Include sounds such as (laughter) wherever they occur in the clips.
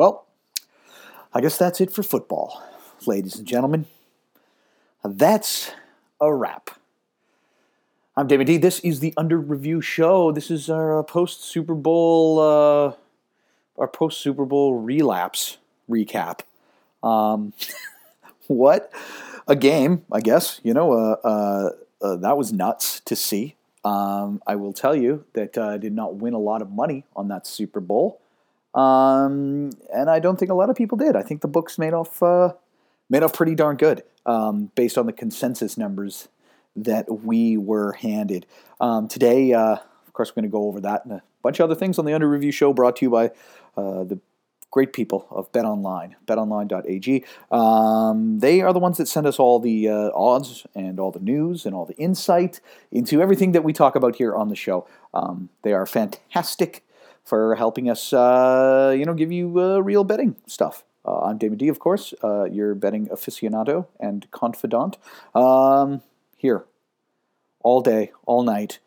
Well, I guess that's it for football, ladies and gentlemen. That's a wrap. I'm David D. This is the Under Review Show. This is our post Super Bowl, uh, our post Super Bowl relapse recap. Um, (laughs) what a game, I guess. You know, uh, uh, uh, that was nuts to see. Um, I will tell you that uh, I did not win a lot of money on that Super Bowl, um, and I don't think a lot of people did. I think the books made off uh, made off pretty darn good um, based on the consensus numbers that we were handed. Um, today, uh, of course, we're going to go over that and a bunch of other things on the Under Review Show, brought to you by uh, the great people of Bet Online, betonline.ag. Um, they are the ones that send us all the uh, odds and all the news and all the insight into everything that we talk about here on the show. Um, they are fantastic for helping us, uh, you know, give you uh, real betting stuff. Uh, I'm David D, of course, uh, your betting aficionado and confidant. Um, here, all day, all night.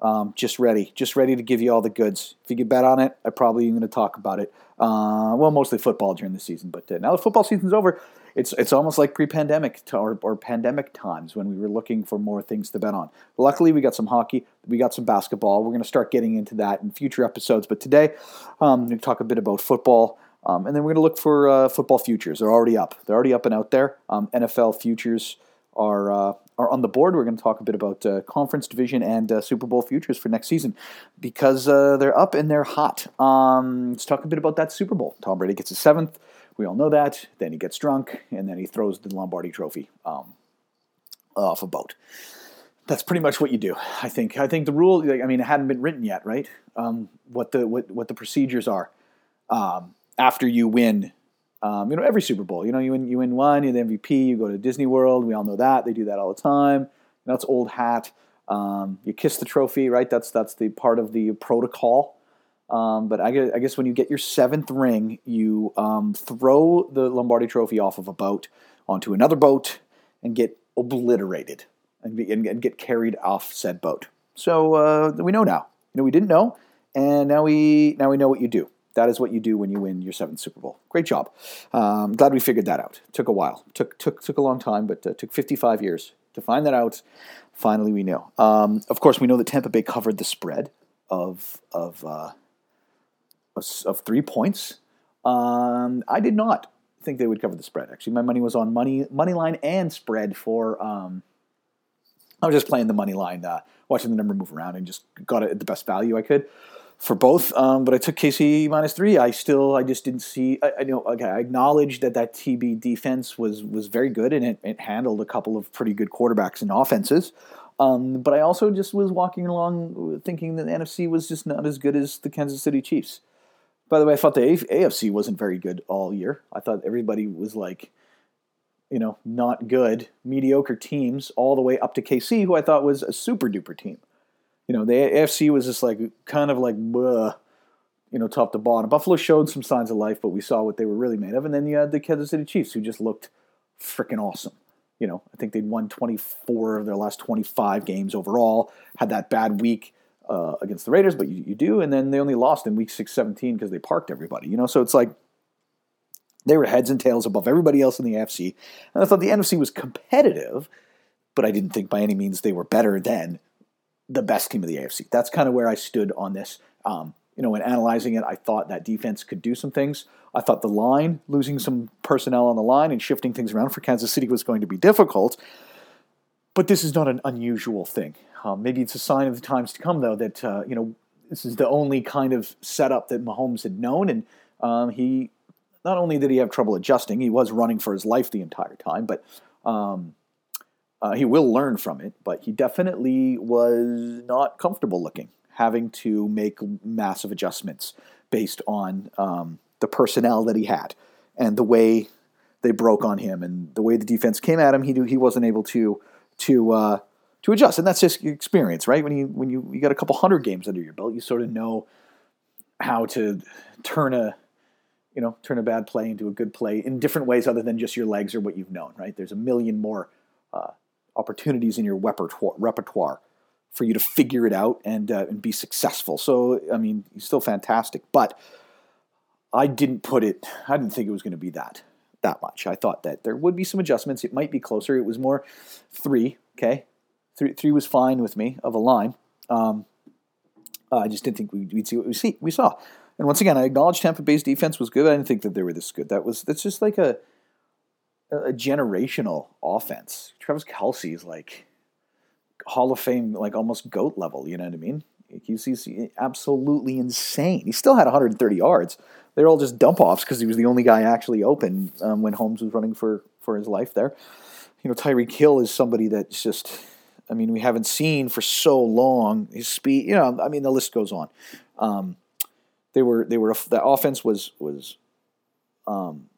Um, just ready, just ready to give you all the goods. If you can bet on it, I probably am going to talk about it. Uh, well, mostly football during the season, but uh, now the football season's over. It's it's almost like pre-pandemic or, or pandemic times when we were looking for more things to bet on. Luckily, we got some hockey, we got some basketball. We're going to start getting into that in future episodes. But today, um, we talk a bit about football. Um, and then we're going to look for uh, football futures. They're already up. They're already up and out there. Um, NFL futures are uh, are on the board. We're going to talk a bit about uh, conference division and uh, Super Bowl futures for next season because uh, they're up and they're hot. Um, let's talk a bit about that Super Bowl. Tom Brady gets his seventh. We all know that. Then he gets drunk and then he throws the Lombardi Trophy um, off a boat. That's pretty much what you do. I think. I think the rule. I mean, it hadn't been written yet, right? Um, what the what what the procedures are um, after you win um, you know, every Super Bowl, you know, you win, you win one, you're the MVP, you go to Disney World. We all know that. They do that all the time. That's old hat. Um, you kiss the trophy, right? That's that's the part of the protocol. Um, but I guess, I guess, when you get your seventh ring, you um, throw the Lombardi Trophy off of a boat onto another boat and get obliterated and, be, and, and get carried off said boat. So uh, we know now. You know, we didn't know, and now we now we know what you do. That is what you do when you win your seventh Super Bowl. Great job. Um, glad we figured that out. Took a while. Took took took a long time, but uh, took 55 years to find that out. Finally, we know. Um, of course, we know that Tampa Bay covered the spread of of uh, of, three points. Um, I did not think they would cover the spread. Actually, my money was on money money line and spread for. Um, I was just playing the money line, uh, watching the number move around, and just got it at the best value I could for both. Um, but I took KC minus three. I still, I just didn't see. I, I know. Okay, I acknowledge that that TB defense was was very good and it, it handled a couple of pretty good quarterbacks and offenses. Um, but I also just was walking along thinking that the NFC was just not as good as the Kansas City Chiefs. By the way, I thought the AFC wasn't very good all year. I thought everybody was like, you know, not good, mediocre teams all the way up to KC, who I thought was a super duper team you know, the AFC was just like kind of like, bleh, you know, top to bottom. Buffalo showed some signs of life, but we saw what they were really made of. And then you had the Kansas City Chiefs, who just looked freaking awesome. You know, I think they'd won 24 of their last 25 games overall. Had that bad week uh, against the Raiders, but you, you do. And then they only lost in week 6 17 because they parked everybody. You know, so it's like they were heads and tails above everybody else in the AFC. And I thought the NFC was competitive, but I didn't think by any means they were better than the best team of the AFC. That's kind of where I stood on this. Um, you know, when analyzing it, I thought that defense could do some things. I thought the line, losing some personnel on the line and shifting things around for Kansas City was going to be difficult. But this is not an unusual thing. Um, maybe it's a sign of the times to come, though, that uh, you know this is the only kind of setup that Mahomes had known, and um, he not only did he have trouble adjusting, he was running for his life the entire time, but um, uh, he will learn from it, but he definitely was not comfortable looking, having to make massive adjustments based on um, the personnel that he had and the way they broke on him and the way the defense came at him. He he wasn't able to to uh, to adjust, and that's his experience, right? When you when you you got a couple hundred games under your belt, you sort of know how to turn a you know turn a bad play into a good play in different ways other than just your legs or what you've known, right? There's a million more uh, opportunities in your repertoire, repertoire for you to figure it out and uh, and be successful. So I mean, he's still fantastic, but I didn't put it. I didn't think it was going to be that that much. I thought that there would be some adjustments. It might be closer. It was more three. Okay, three three was fine with me of a line. Um, I just didn't think we'd, see what we see we saw. And once again, I acknowledge Tampa Bay's defense was good. I didn't think that they were this good. That was that's just like a a generational offense. Travis Kelce is like Hall of Fame, like almost goat level. You know what I mean? He's, he's absolutely insane. He still had 130 yards. They're all just dump offs because he was the only guy actually open um, when Holmes was running for for his life there. You know, Tyreek Hill is somebody that's just. I mean, we haven't seen for so long his speed. You know, I mean, the list goes on. Um, they were they were the offense was was um,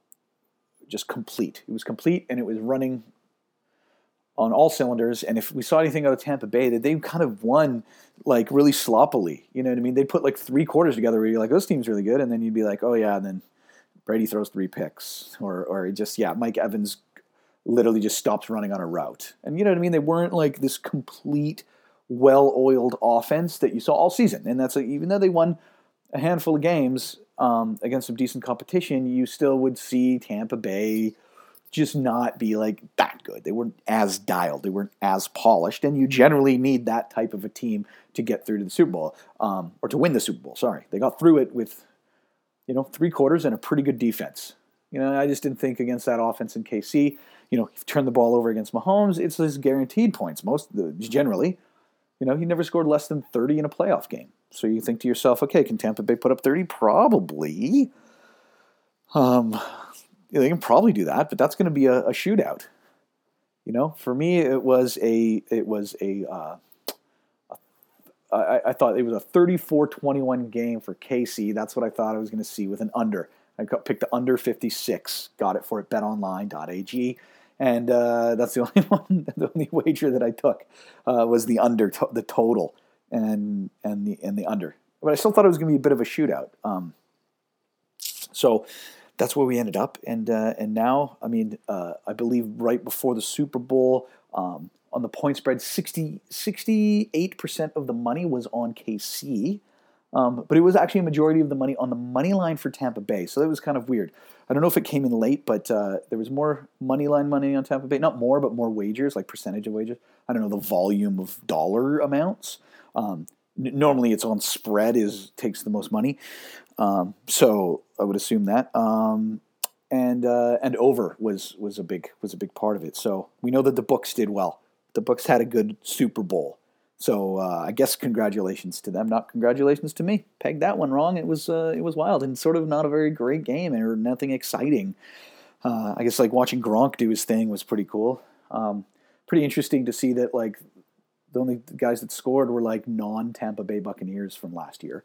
just complete. It was complete and it was running on all cylinders. And if we saw anything out of Tampa Bay, that they kind of won like really sloppily. You know what I mean? They put like three quarters together where you're like, this team's really good, and then you'd be like, oh yeah, and then Brady throws three picks, or or just yeah, Mike Evans literally just stops running on a route. And you know what I mean? They weren't like this complete, well-oiled offense that you saw all season. And that's like, even though they won a handful of games um, against some decent competition, you still would see Tampa Bay just not be like that good. They weren't as dialed. They weren't as polished, and you generally need that type of a team to get through to the Super Bowl um, or to win the Super Bowl. Sorry, they got through it with you know three quarters and a pretty good defense. You know, I just didn't think against that offense in KC. You know, you turn the ball over against Mahomes, it's his guaranteed points. Most generally, you know, he never scored less than thirty in a playoff game. So you think to yourself, okay, can Tampa Bay put up thirty? Probably. Um, they can probably do that, but that's going to be a, a, shootout. You know, for me, it was a it was a. Uh, I, I thought it was a 34-21 game for KC. That's what I thought I was going to see with an under. I got, picked the under 56. Got it for it betonline.ag. And uh, that's the (laughs) only one, the only wager that I took uh, was the under, to- the total, and and the and the under. But I still thought it was going to be a bit of a shootout. Um, so that's where we ended up. And uh, and now, I mean, uh, I believe right before the Super Bowl, um, on the point spread, 60, 68% of the money was on KC. Um, but it was actually a majority of the money on the money line for Tampa Bay. So that was kind of weird. I don't know if it came in late, but uh, there was more money line money on Tampa Bay. Not more, but more wagers, like percentage of wagers. I don't know the volume of dollar amounts. Um, normally, it's on spread is takes the most money. Um, so I would assume that. Um, and uh, and over was was a big was a big part of it. So we know that the books did well. The books had a good Super Bowl. So uh, I guess congratulations to them. Not congratulations to me. Pegged that one wrong. It was uh, it was wild and sort of not a very great game or nothing exciting. Uh, I guess like watching Gronk do his thing was pretty cool. Um, pretty interesting to see that like the only guys that scored were like non Tampa Bay Buccaneers from last year.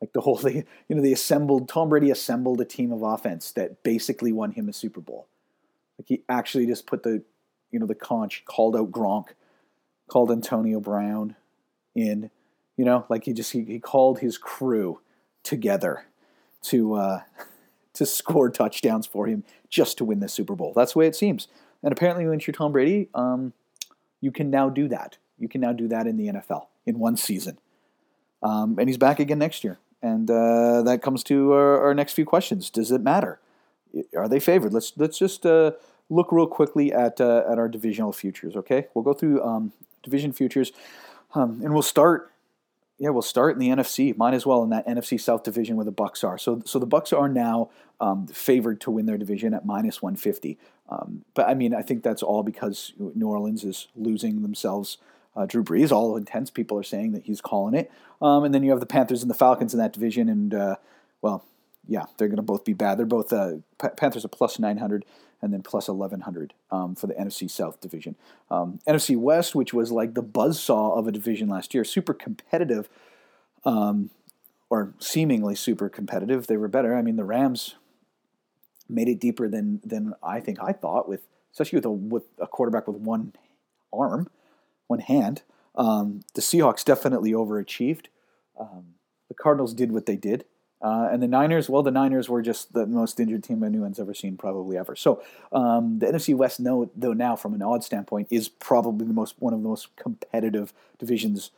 Like the whole thing, you know, they assembled, Tom Brady assembled a team of offense that basically won him a Super Bowl. Like he actually just put the, you know, the conch, called out Gronk, called Antonio Brown in, you know, like he just, he, he called his crew together to, uh, (laughs) to score touchdowns for him just to win the Super Bowl. That's the way it seems. And apparently, when you're Tom Brady, um, you can now do that. You can now do that in the NFL in one season. Um, and he's back again next year. And uh, that comes to our, our, next few questions. Does it matter? Are they favored? Let's let's just uh, look real quickly at uh, at our divisional futures. Okay, we'll go through um, division futures, um, and we'll start. Yeah, we'll start in the NFC. Might as well in that NFC South division where the Bucks are. So so the Bucks are now um, favored to win their division at minus one fifty. Um, but I mean, I think that's all because New Orleans is losing themselves uh, Drew Brees. All intense people are saying that he's calling it. Um, and then you have the Panthers and the Falcons in that division, and uh, well, yeah, they're going to both be bad. They're both uh, P- Panthers are plus nine hundred and then plus eleven hundred um, for the NFC South division. Um, NFC West, which was like the buzzsaw of a division last year, super competitive, um, or seemingly super competitive. They were better. I mean, the Rams made it deeper than than I think I thought with especially with a with a quarterback with one arm one hand. Um, the Seahawks definitely overachieved. Um, the Cardinals did what they did. Uh, and the Niners, well, the Niners were just the most injured team anyone's ever seen, probably ever. So um, the NFC West, though now from an odds standpoint, is probably the most one of the most competitive divisions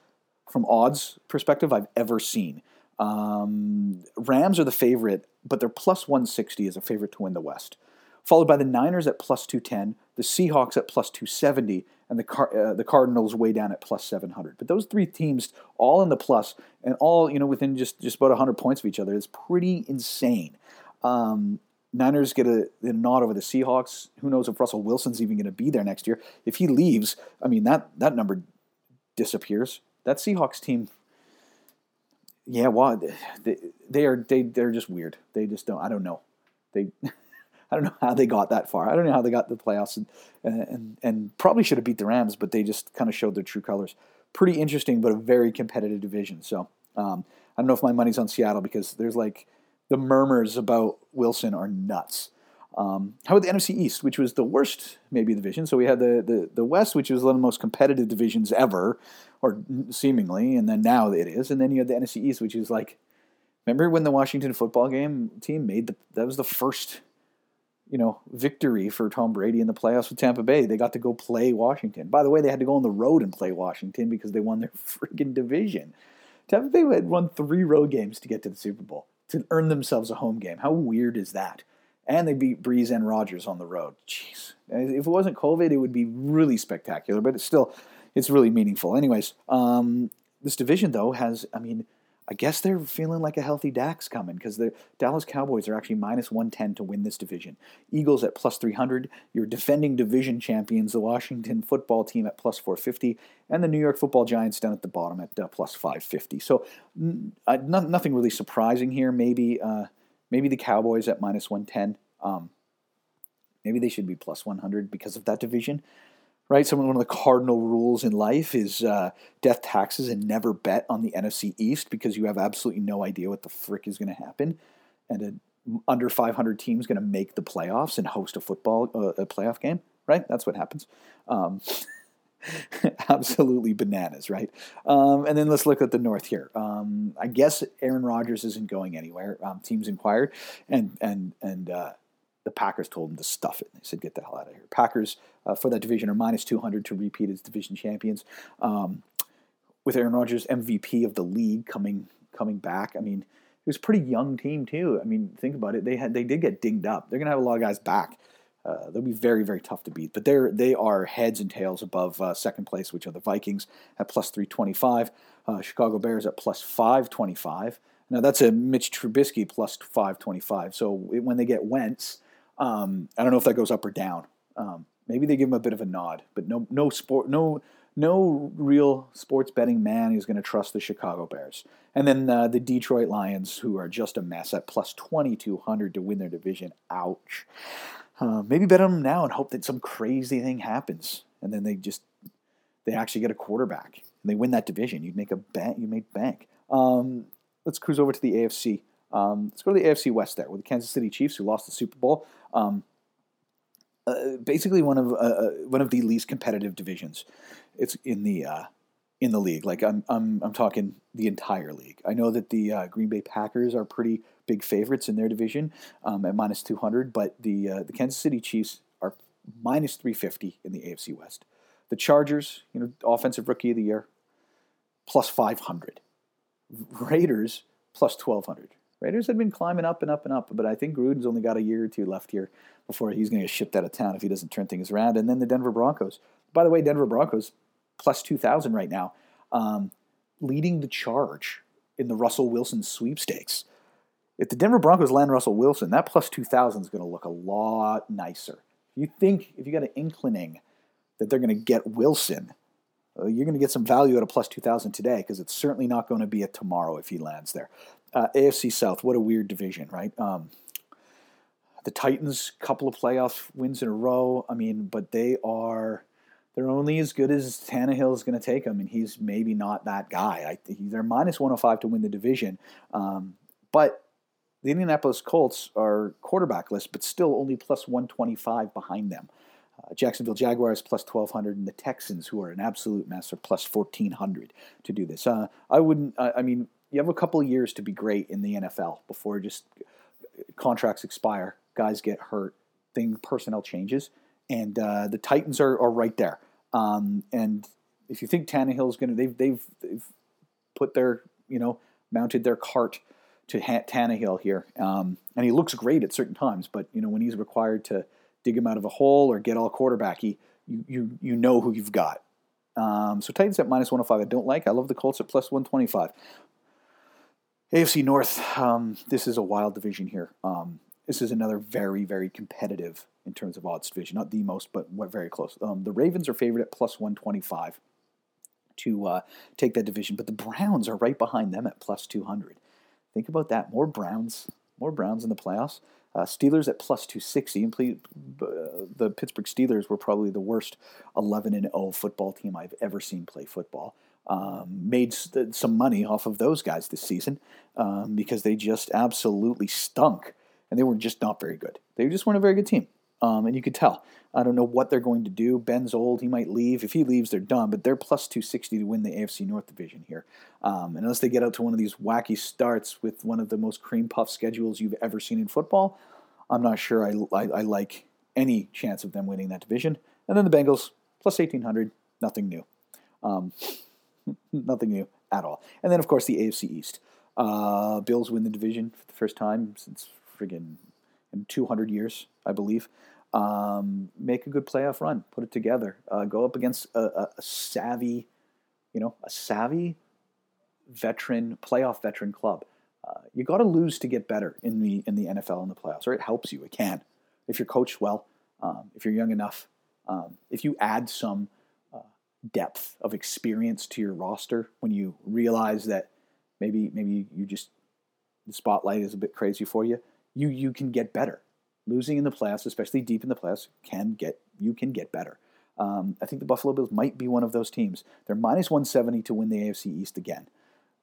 from odds perspective I've ever seen. Um, Rams are the favorite, but they're plus 160 as a favorite to win the West. Followed by the Niners at plus 210, the Seahawks at plus 270, and the Car- uh, the Cardinals way down at plus 700. But those three teams all in the plus and all you know within just just about 100 points of each other is pretty insane. Um, Niners get a, a, nod over the Seahawks. Who knows if Russell Wilson's even going to be there next year? If he leaves, I mean that that number disappears. That Seahawks team, yeah, well, they, they are they they're just weird. They just don't. I don't know. They. (laughs) I don't know how they got that far. I don't know how they got the playoffs, and and and probably should have beat the Rams, but they just kind of showed their true colors. Pretty interesting, but a very competitive division. So um, I don't know if my money's on Seattle because there's like the murmurs about Wilson are nuts. Um, how about the NFC East, which was the worst maybe division? So we had the, the the West, which was one of the most competitive divisions ever, or seemingly, and then now it is. And then you had the NFC East, which is like, remember when the Washington football game team made the that was the first you know, victory for Tom Brady in the playoffs with Tampa Bay. They got to go play Washington. By the way, they had to go on the road and play Washington because they won their (laughs) freaking division. Tampa Bay had won three road games to get to the Super Bowl to earn themselves a home game. How weird is that? And they beat Brees and Rodgers on the road. Jeez, if it wasn't COVID, it would be really spectacular. But it's still, it's really meaningful. Anyways, um, this division though has, I mean I guess they're feeling like a healthy Dak's coming because the Dallas Cowboys are actually minus 110 to win this division. Eagles at plus 300. Your defending division champions, the Washington football team at plus 450, and the New York football Giants down at the bottom at uh, plus 550. So uh, no, nothing really surprising here. Maybe uh, maybe the Cowboys at minus 110. Um, maybe they should be plus 100 because of that division right? So one of the cardinal rules in life is uh, death taxes and never bet on the NFC East because you have absolutely no idea what the frick is going to happen, and an under 500 team is going to make the playoffs and host a football uh, a playoff game, right? That's what happens. Um, (laughs) absolutely bananas, right? Um, and then let's look at the North here. Um, I guess Aaron Rodgers isn't going anywhere. Um, teams inquired, and and and uh, the Packers told him to stuff it. They said, "Get the hell out of here." Packers uh, for that division are minus two hundred to repeat as division champions. Um, with Aaron Rodgers MVP of the league coming coming back, I mean, it was a pretty young team too. I mean, think about it. They had they did get dinged up. They're gonna have a lot of guys back. Uh, they'll be very very tough to beat. But they're they are heads and tails above uh, second place, which are the Vikings at plus three twenty five. Uh, Chicago Bears at plus five twenty five. Now that's a Mitch Trubisky plus five twenty five. So when they get Wentz um, I don't know if that goes up or down. Um, maybe they give him a bit of a nod, but no, no sport, no, no real sports betting man is going to trust the Chicago Bears. And then uh, the Detroit Lions, who are just a mess at plus twenty two hundred to win their division. Ouch. Uh, maybe bet on them now and hope that some crazy thing happens, and then they just they actually get a quarterback and they win that division. You'd make a bank. You make bank. Um, let's cruise over to the AFC. Um, let's go to the AFC West there with the Kansas City Chiefs, who lost the Super Bowl. Um, uh, basically, one of uh, uh, one of the least competitive divisions. It's in the uh, in the league. Like I'm, I'm, I'm talking the entire league. I know that the uh, Green Bay Packers are pretty big favorites in their division um, at minus two hundred, but the uh, the Kansas City Chiefs are minus three fifty in the AFC West. The Chargers, you know, offensive rookie of the year, plus five hundred. Raiders plus twelve hundred. Raiders had been climbing up and up and up, but I think Gruden's only got a year or two left here before he's going to get shipped out of town if he doesn't turn things around. And then the Denver Broncos. By the way, Denver Broncos plus 2,000 right now, um, leading the charge in the Russell Wilson sweepstakes. If the Denver Broncos land Russell Wilson, that plus 2,000 is going to look a lot nicer. You think, if you got an inclining that they're going to get Wilson, uh, you're going to get some value at a plus 2,000 today because it's certainly not going to be a tomorrow if he lands there. Uh, AFC South, what a weird division, right? Um, the Titans, couple of playoff wins in a row. I mean, but they are they're only as good as Tannehill is going to take them, and he's maybe not that guy. I, they're minus 105 to win the division, um, but the Indianapolis Colts are quarterbackless, but still only plus 125 behind them. Uh, Jacksonville Jaguars plus 1200, and the Texans, who are an absolute mess, are plus 1400 to do this. Uh, I wouldn't. I, I mean, you have a couple of years to be great in the NFL before just contracts expire, guys get hurt, thing personnel changes, and uh, the Titans are, are right there. Um, and if you think Tannehill's going to, they've they've they've put their you know mounted their cart to Tannehill here, um, and he looks great at certain times. But you know when he's required to dig him out of a hole or get all quarterbacky, you you you know who you've got. Um, so Titans at minus 105, I don't like. I love the Colts at plus 125. AFC North, um, this is a wild division here. Um, this is another very, very competitive in terms of odds division. Not the most, but very close. Um, the Ravens are favored at plus 125 to uh, take that division, but the Browns are right behind them at plus 200. Think about that. More Browns, more Browns in the playoffs. Uh, Steelers at plus 260. And play, uh, the Pittsburgh Steelers were probably the worst 11 and 0 football team I've ever seen play football. Um, made some money off of those guys this season um, because they just absolutely stunk and they were just not very good. They just weren't a very good team. Um, and you could tell. I don't know what they're going to do. Ben's old; he might leave. If he leaves, they're done. But they're plus two sixty to win the AFC North division here. Um, unless they get out to one of these wacky starts with one of the most cream puff schedules you've ever seen in football, I'm not sure I, I, I like any chance of them winning that division. And then the Bengals plus eighteen hundred, nothing new, um, (laughs) nothing new at all. And then of course the AFC East. Uh, Bills win the division for the first time since friggin' in 200 years, I believe. Um, make a good playoff run, put it together, uh, go up against a, a, a, savvy, you know, a savvy veteran playoff veteran club. Uh, you got to lose to get better in the in the NFL in the playoffs, or it helps you. It can if you're coached well, um, if you're young enough, um, if you add some depth of experience to your roster when you realize that maybe maybe you just the spotlight is a bit crazy for you you you can get better. Losing in the playoffs, especially deep in the playoffs, can get you can get better. Um, I think the Buffalo Bills might be one of those teams. They're minus 170 to win the AFC East again.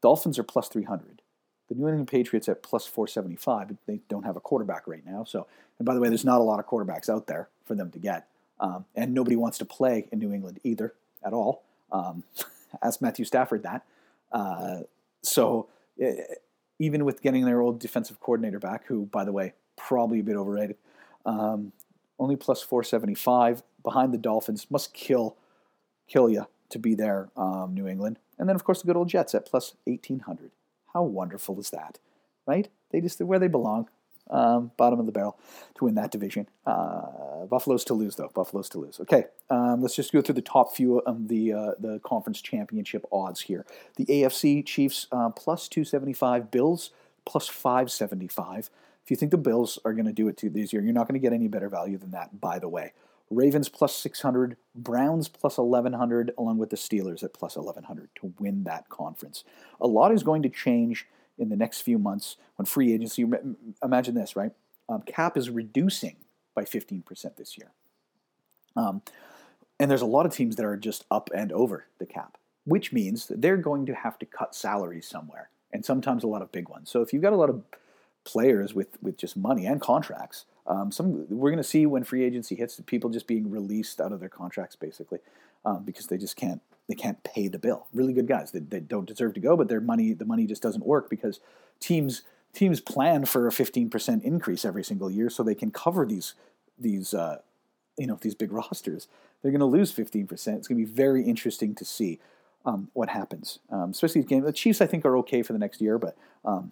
Dolphins are plus 300. The New England Patriots at plus 475. They don't have a quarterback right now. So, and by the way, there's not a lot of quarterbacks out there for them to get, um, and nobody wants to play in New England either at all. Um, (laughs) ask Matthew Stafford that. Uh, so, eh, even with getting their old defensive coordinator back, who, by the way, probably a bit overrated. Um, only plus 475 behind the Dolphins. Must kill, kill you to be there, um, New England. And then, of course, the good old Jets at plus 1800. How wonderful is that, right? They just, they're where they belong um, bottom of the barrel to win that division. Uh, Buffalo's to lose, though. Buffalo's to lose. Okay, um, let's just go through the top few of the uh, the conference championship odds here. The AFC Chiefs uh, plus 275, Bills plus 575. If you think the Bills are going to do it to this year, you're not going to get any better value than that, by the way. Ravens plus 600, Browns plus 1100, along with the Steelers at plus 1100 to win that conference. A lot is going to change in the next few months when free agency, imagine this, right? Um, cap is reducing by 15% this year. Um, and there's a lot of teams that are just up and over the cap, which means that they're going to have to cut salaries somewhere, and sometimes a lot of big ones. So if you've got a lot of players with, with just money and contracts, um, some we're going to see when free agency hits, people just being released out of their contracts basically um, because they just can't they can't pay the bill. Really good guys that don't deserve to go, but their money the money just doesn't work because teams teams plan for a 15% increase every single year so they can cover these these uh, you know these big (laughs) rosters. They're going to lose 15%. It's going to be very interesting to see um, what happens. Um, especially the game. The Chiefs, I think, are okay for the next year, but um,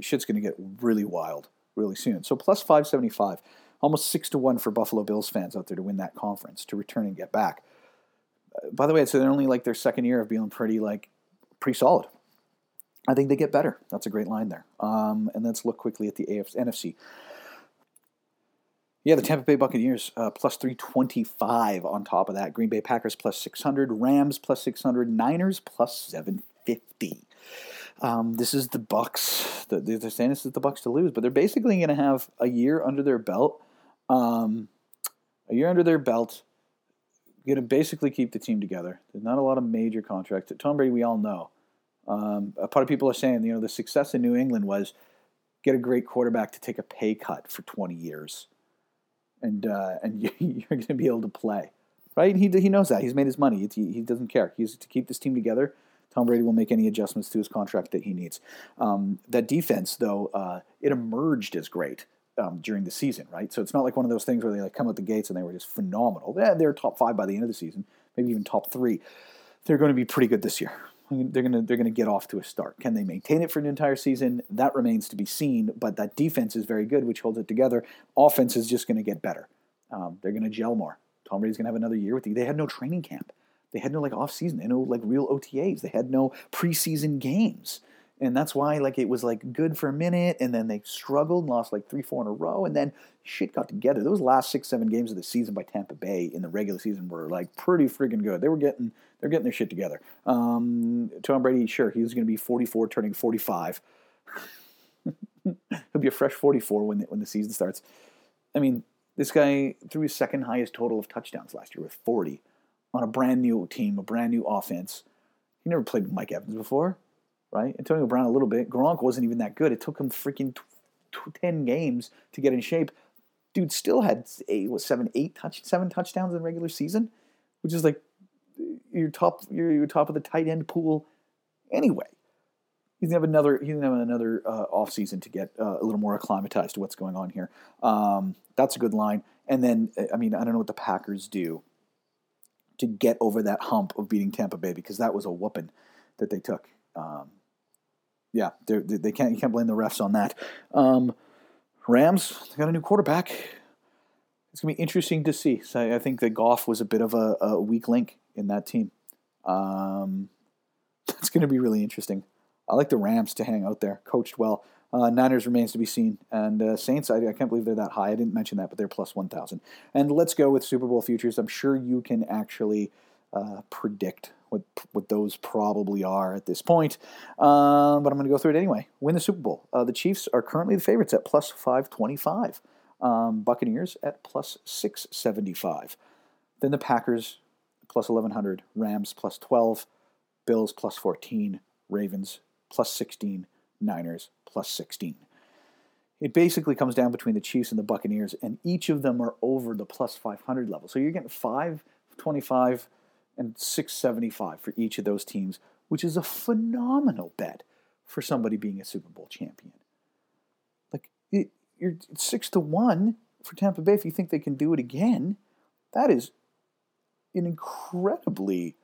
shit's going to get really wild really soon. So plus 575, almost six to one for Buffalo Bills fans out there to win that conference to return and get back by the way, it's only like their second year of being pretty like pretty solid. I think they get better. That's a great line there. Um, and let's look quickly at the AFC, NFC. Yeah, the Tampa Bay Buccaneers uh, plus 325 on top of that. Green Bay Packers plus 600. Rams plus 600. Niners plus 750. Um, this is the Bucks. The, they're saying this is the Bucks to lose, but they're basically going to have a year under their belt. Um, a year under their belt going to basically keep the team together. There's not a lot of major contracts. Tom Brady, we all know. Um, a part of people are saying, you know, the success in New England was get a great quarterback to take a pay cut for 20 years, and uh, and (laughs) you, are going to be able to play, right? He he knows that. He's made his money. He, he doesn't care. He's to keep this team together. Tom Brady will make any adjustments to his contract that he needs. Um, that defense, though, uh, it emerged as great um, during the season, right? So it's not like one of those things where they like come out the gates and they were just phenomenal. Yeah, they're top five by the end of the season, maybe even top three. They're going to be pretty good this year. they're gonna they're gonna get off to a start. Can they maintain it for an entire season? That remains to be seen. But that defense is very good, which holds it together. Offense is just gonna get better. Um, they're gonna gel more. Tom Brady's gonna have another year with you. They had no training camp. They had no like off season. They had no like real OTAs. They had no preseason games and that's why like it was like good for a minute and then they struggled and lost like three four in a row and then shit got together. Those last six seven games of the season by tampa bay in the regular season were like pretty freaking good. They were getting they're getting their shit together. Um, tom brady sure he's going to be 44 turning 45 (laughs) he'll be a fresh 44 when the, when the season starts. I mean this guy threw his second highest total of touchdowns last year with 40 on a brand new team a brand new offense. He never played with mike evans before right? Antonio Brown a little bit. Gronk wasn't even that good. It took him freaking t- t- ten games to get in shape. Dude still had eight, what seven, eight touch, seven touchdowns in regular season, which is like your top, your, your top of the tight end pool. Anyway, he's gonna have another. He's gonna have another uh, off season to get uh, a little more acclimatized to what's going on here. Um, that's a good line. And then, I mean, I don't know what the Packers do to get over that hump of beating Tampa Bay because that was a whooping that they took. Um, yeah, they can't you can't blame the refs on that. Um, Rams they got a new quarterback. It's gonna be interesting to see. So I think that Goff was a bit of a, a weak link in that team. Um, (laughs) that's gonna be really interesting. I like the Rams to hang out there, coached well. Uh, Niners remains to be seen, and uh, Saints. I, I, can't believe they're that high. I didn't mention that, but they're plus one thousand. And let's go with Super Bowl futures. I'm sure you can actually uh, predict what what those probably are at this point. Um, but I'm going to go through it anyway. Win the Super Bowl. Uh, the Chiefs are currently the favorites at plus 525. Um, Buccaneers at plus 675. Then the Packers plus 1100. Rams plus 12. Bills plus 14. Ravens plus 16. Niners plus 16. It basically comes down between the Chiefs and the Buccaneers, and each of them are over the plus 500 level. So you're getting 525 and 675 for each of those teams, which is a phenomenal bet for somebody being a Super Bowl champion. Like it, you're six to one for Tampa Bay if you think they can do it again. That is an incredibly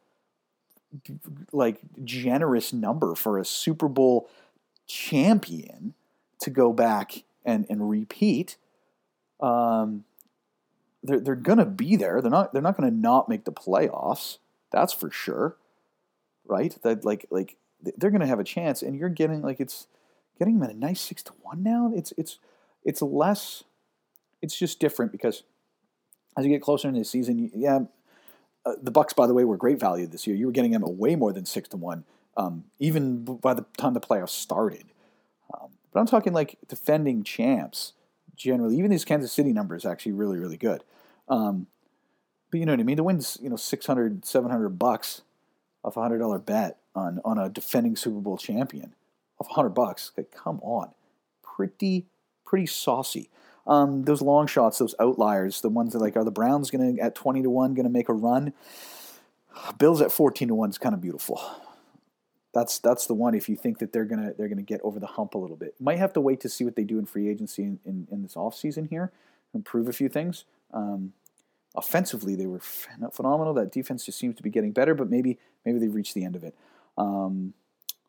like generous number for a Super Bowl champion to go back and, and repeat. Um, they're they're gonna be there. They're not they're not gonna not make the playoffs. That's for sure, right? That like like they're gonna have a chance, and you're getting like it's getting them at a nice six to one now. It's it's it's less. It's just different because as you get closer into the season, yeah. Uh, the Bucks, by the way, were great value this year. You were getting them at way more than six to one, um, even by the time the playoffs started. Um, but I'm talking like defending champs generally. Even these Kansas City numbers actually really really good. Um, but you know what I mean? To win, you know, 600, 700 bucks off a hundred dollar bet on on a defending Super Bowl champion off a hundred bucks. Like, come on, pretty pretty saucy. Um, those long shots, those outliers, the ones that like are the Browns going to at twenty to one going to make a run? Bills at fourteen to one is kind of beautiful. That's that's the one. If you think that they're gonna they're gonna get over the hump a little bit, might have to wait to see what they do in free agency in, in, in this off season here, improve a few things. Um, offensively they were phenomenal. That defense just seems to be getting better, but maybe maybe they've reached the end of it. Um,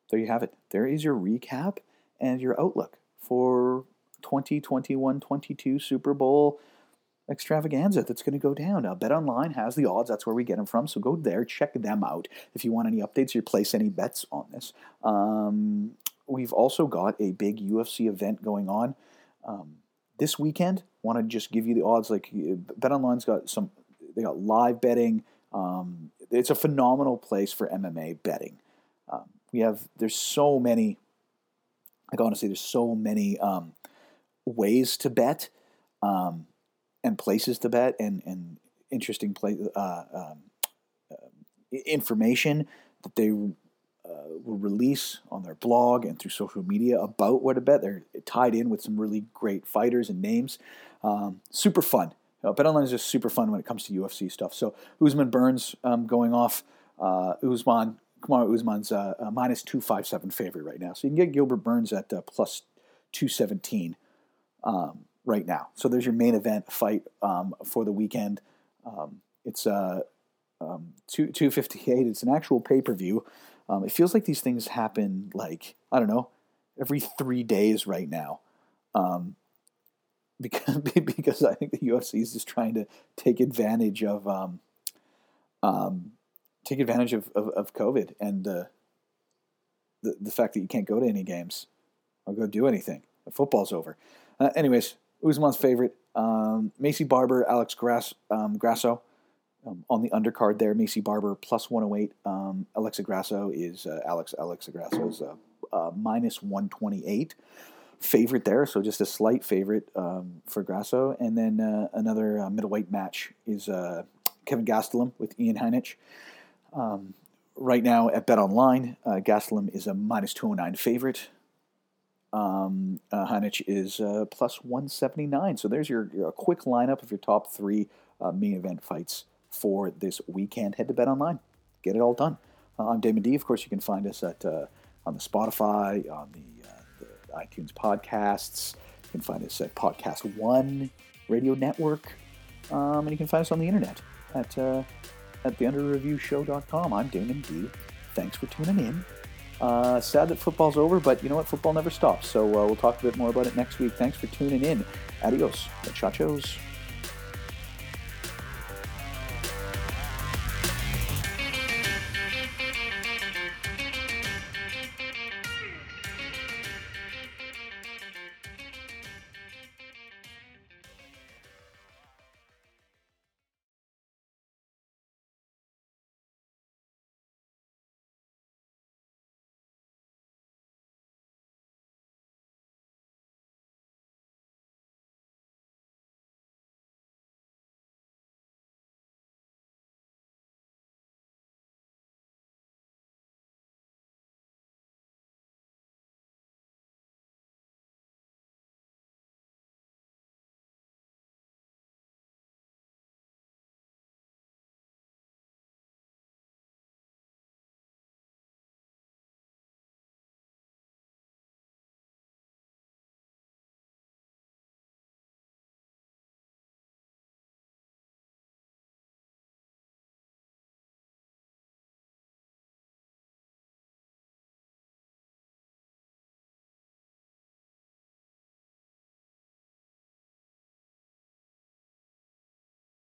there you have it. There is your recap and your outlook for 2021-22 Super Bowl extravaganza that's going to go down. Now, Bet Online has the odds. That's where we get them from. So go there, check them out. If you want any updates or place any bets on this. Um, we've also got a big UFC event going on. Um, this weekend, want to just give you the odds. Like BetOnline's got some, they got live betting. Um, it's a phenomenal place for MMA betting. Um, we have there's so many. Like honestly, there's so many um, ways to bet, um, and places to bet, and and interesting play uh, um, uh, information that they uh, will release on their blog and through social media about where to bet. They're tied in with some really great fighters and names. Um, super fun. Uh, BetOnline is just super fun when it comes to UFC stuff. So Usman Burns um, going off. Uh, Usman, Kamaru Usman's uh, uh, minus 257 favorite right now. So you can get Gilbert Burns at uh, plus 217 um, right now. So there's your main event fight um, for the weekend. Um, it's uh, um, two, 258. It's an actual pay per view. Um, it feels like these things happen like I don't know every three days right now. Um, because (laughs) because I think the UFC is just trying to take advantage of um, um, take advantage of, of, of COVID and uh, the the fact that you can't go to any games or go do anything. The football's over. Uh, anyways, Usman's favorite, um, Maycee Barber, Alex Grass, um, Grasso. Um, on the undercard there, Maycee Barber plus 108. Um, Alexa Grasso is uh, Alex Alexa Grasso is uh, uh, minus 128 favorite there, so just a slight favorite um, for Grasso. And then uh, another uh, middleweight match is uh, Kevin Gastelum with Ian Heinisch. Um, right now at Bet Online, uh, Gastelum is a minus 209 favorite. Um, uh, Heinisch is uh, plus 179. So there's your, your quick lineup of your top three uh, main event fights for this weekend. Head to Bet Online. Get it all done. I'm Damon D. Of course, you can find us at on the Spotify, on the iTunes podcasts. You can find us at Podcast One Radio Network. Um, and you can find us on the internet at, uh, at theunderreviewshow.com. I'm Damon D. Thanks for tuning in. Uh, sad that football's over, but you know what? Football never stops. So uh, we'll talk a bit more about it next week. Thanks for tuning in. Adios, muchachos.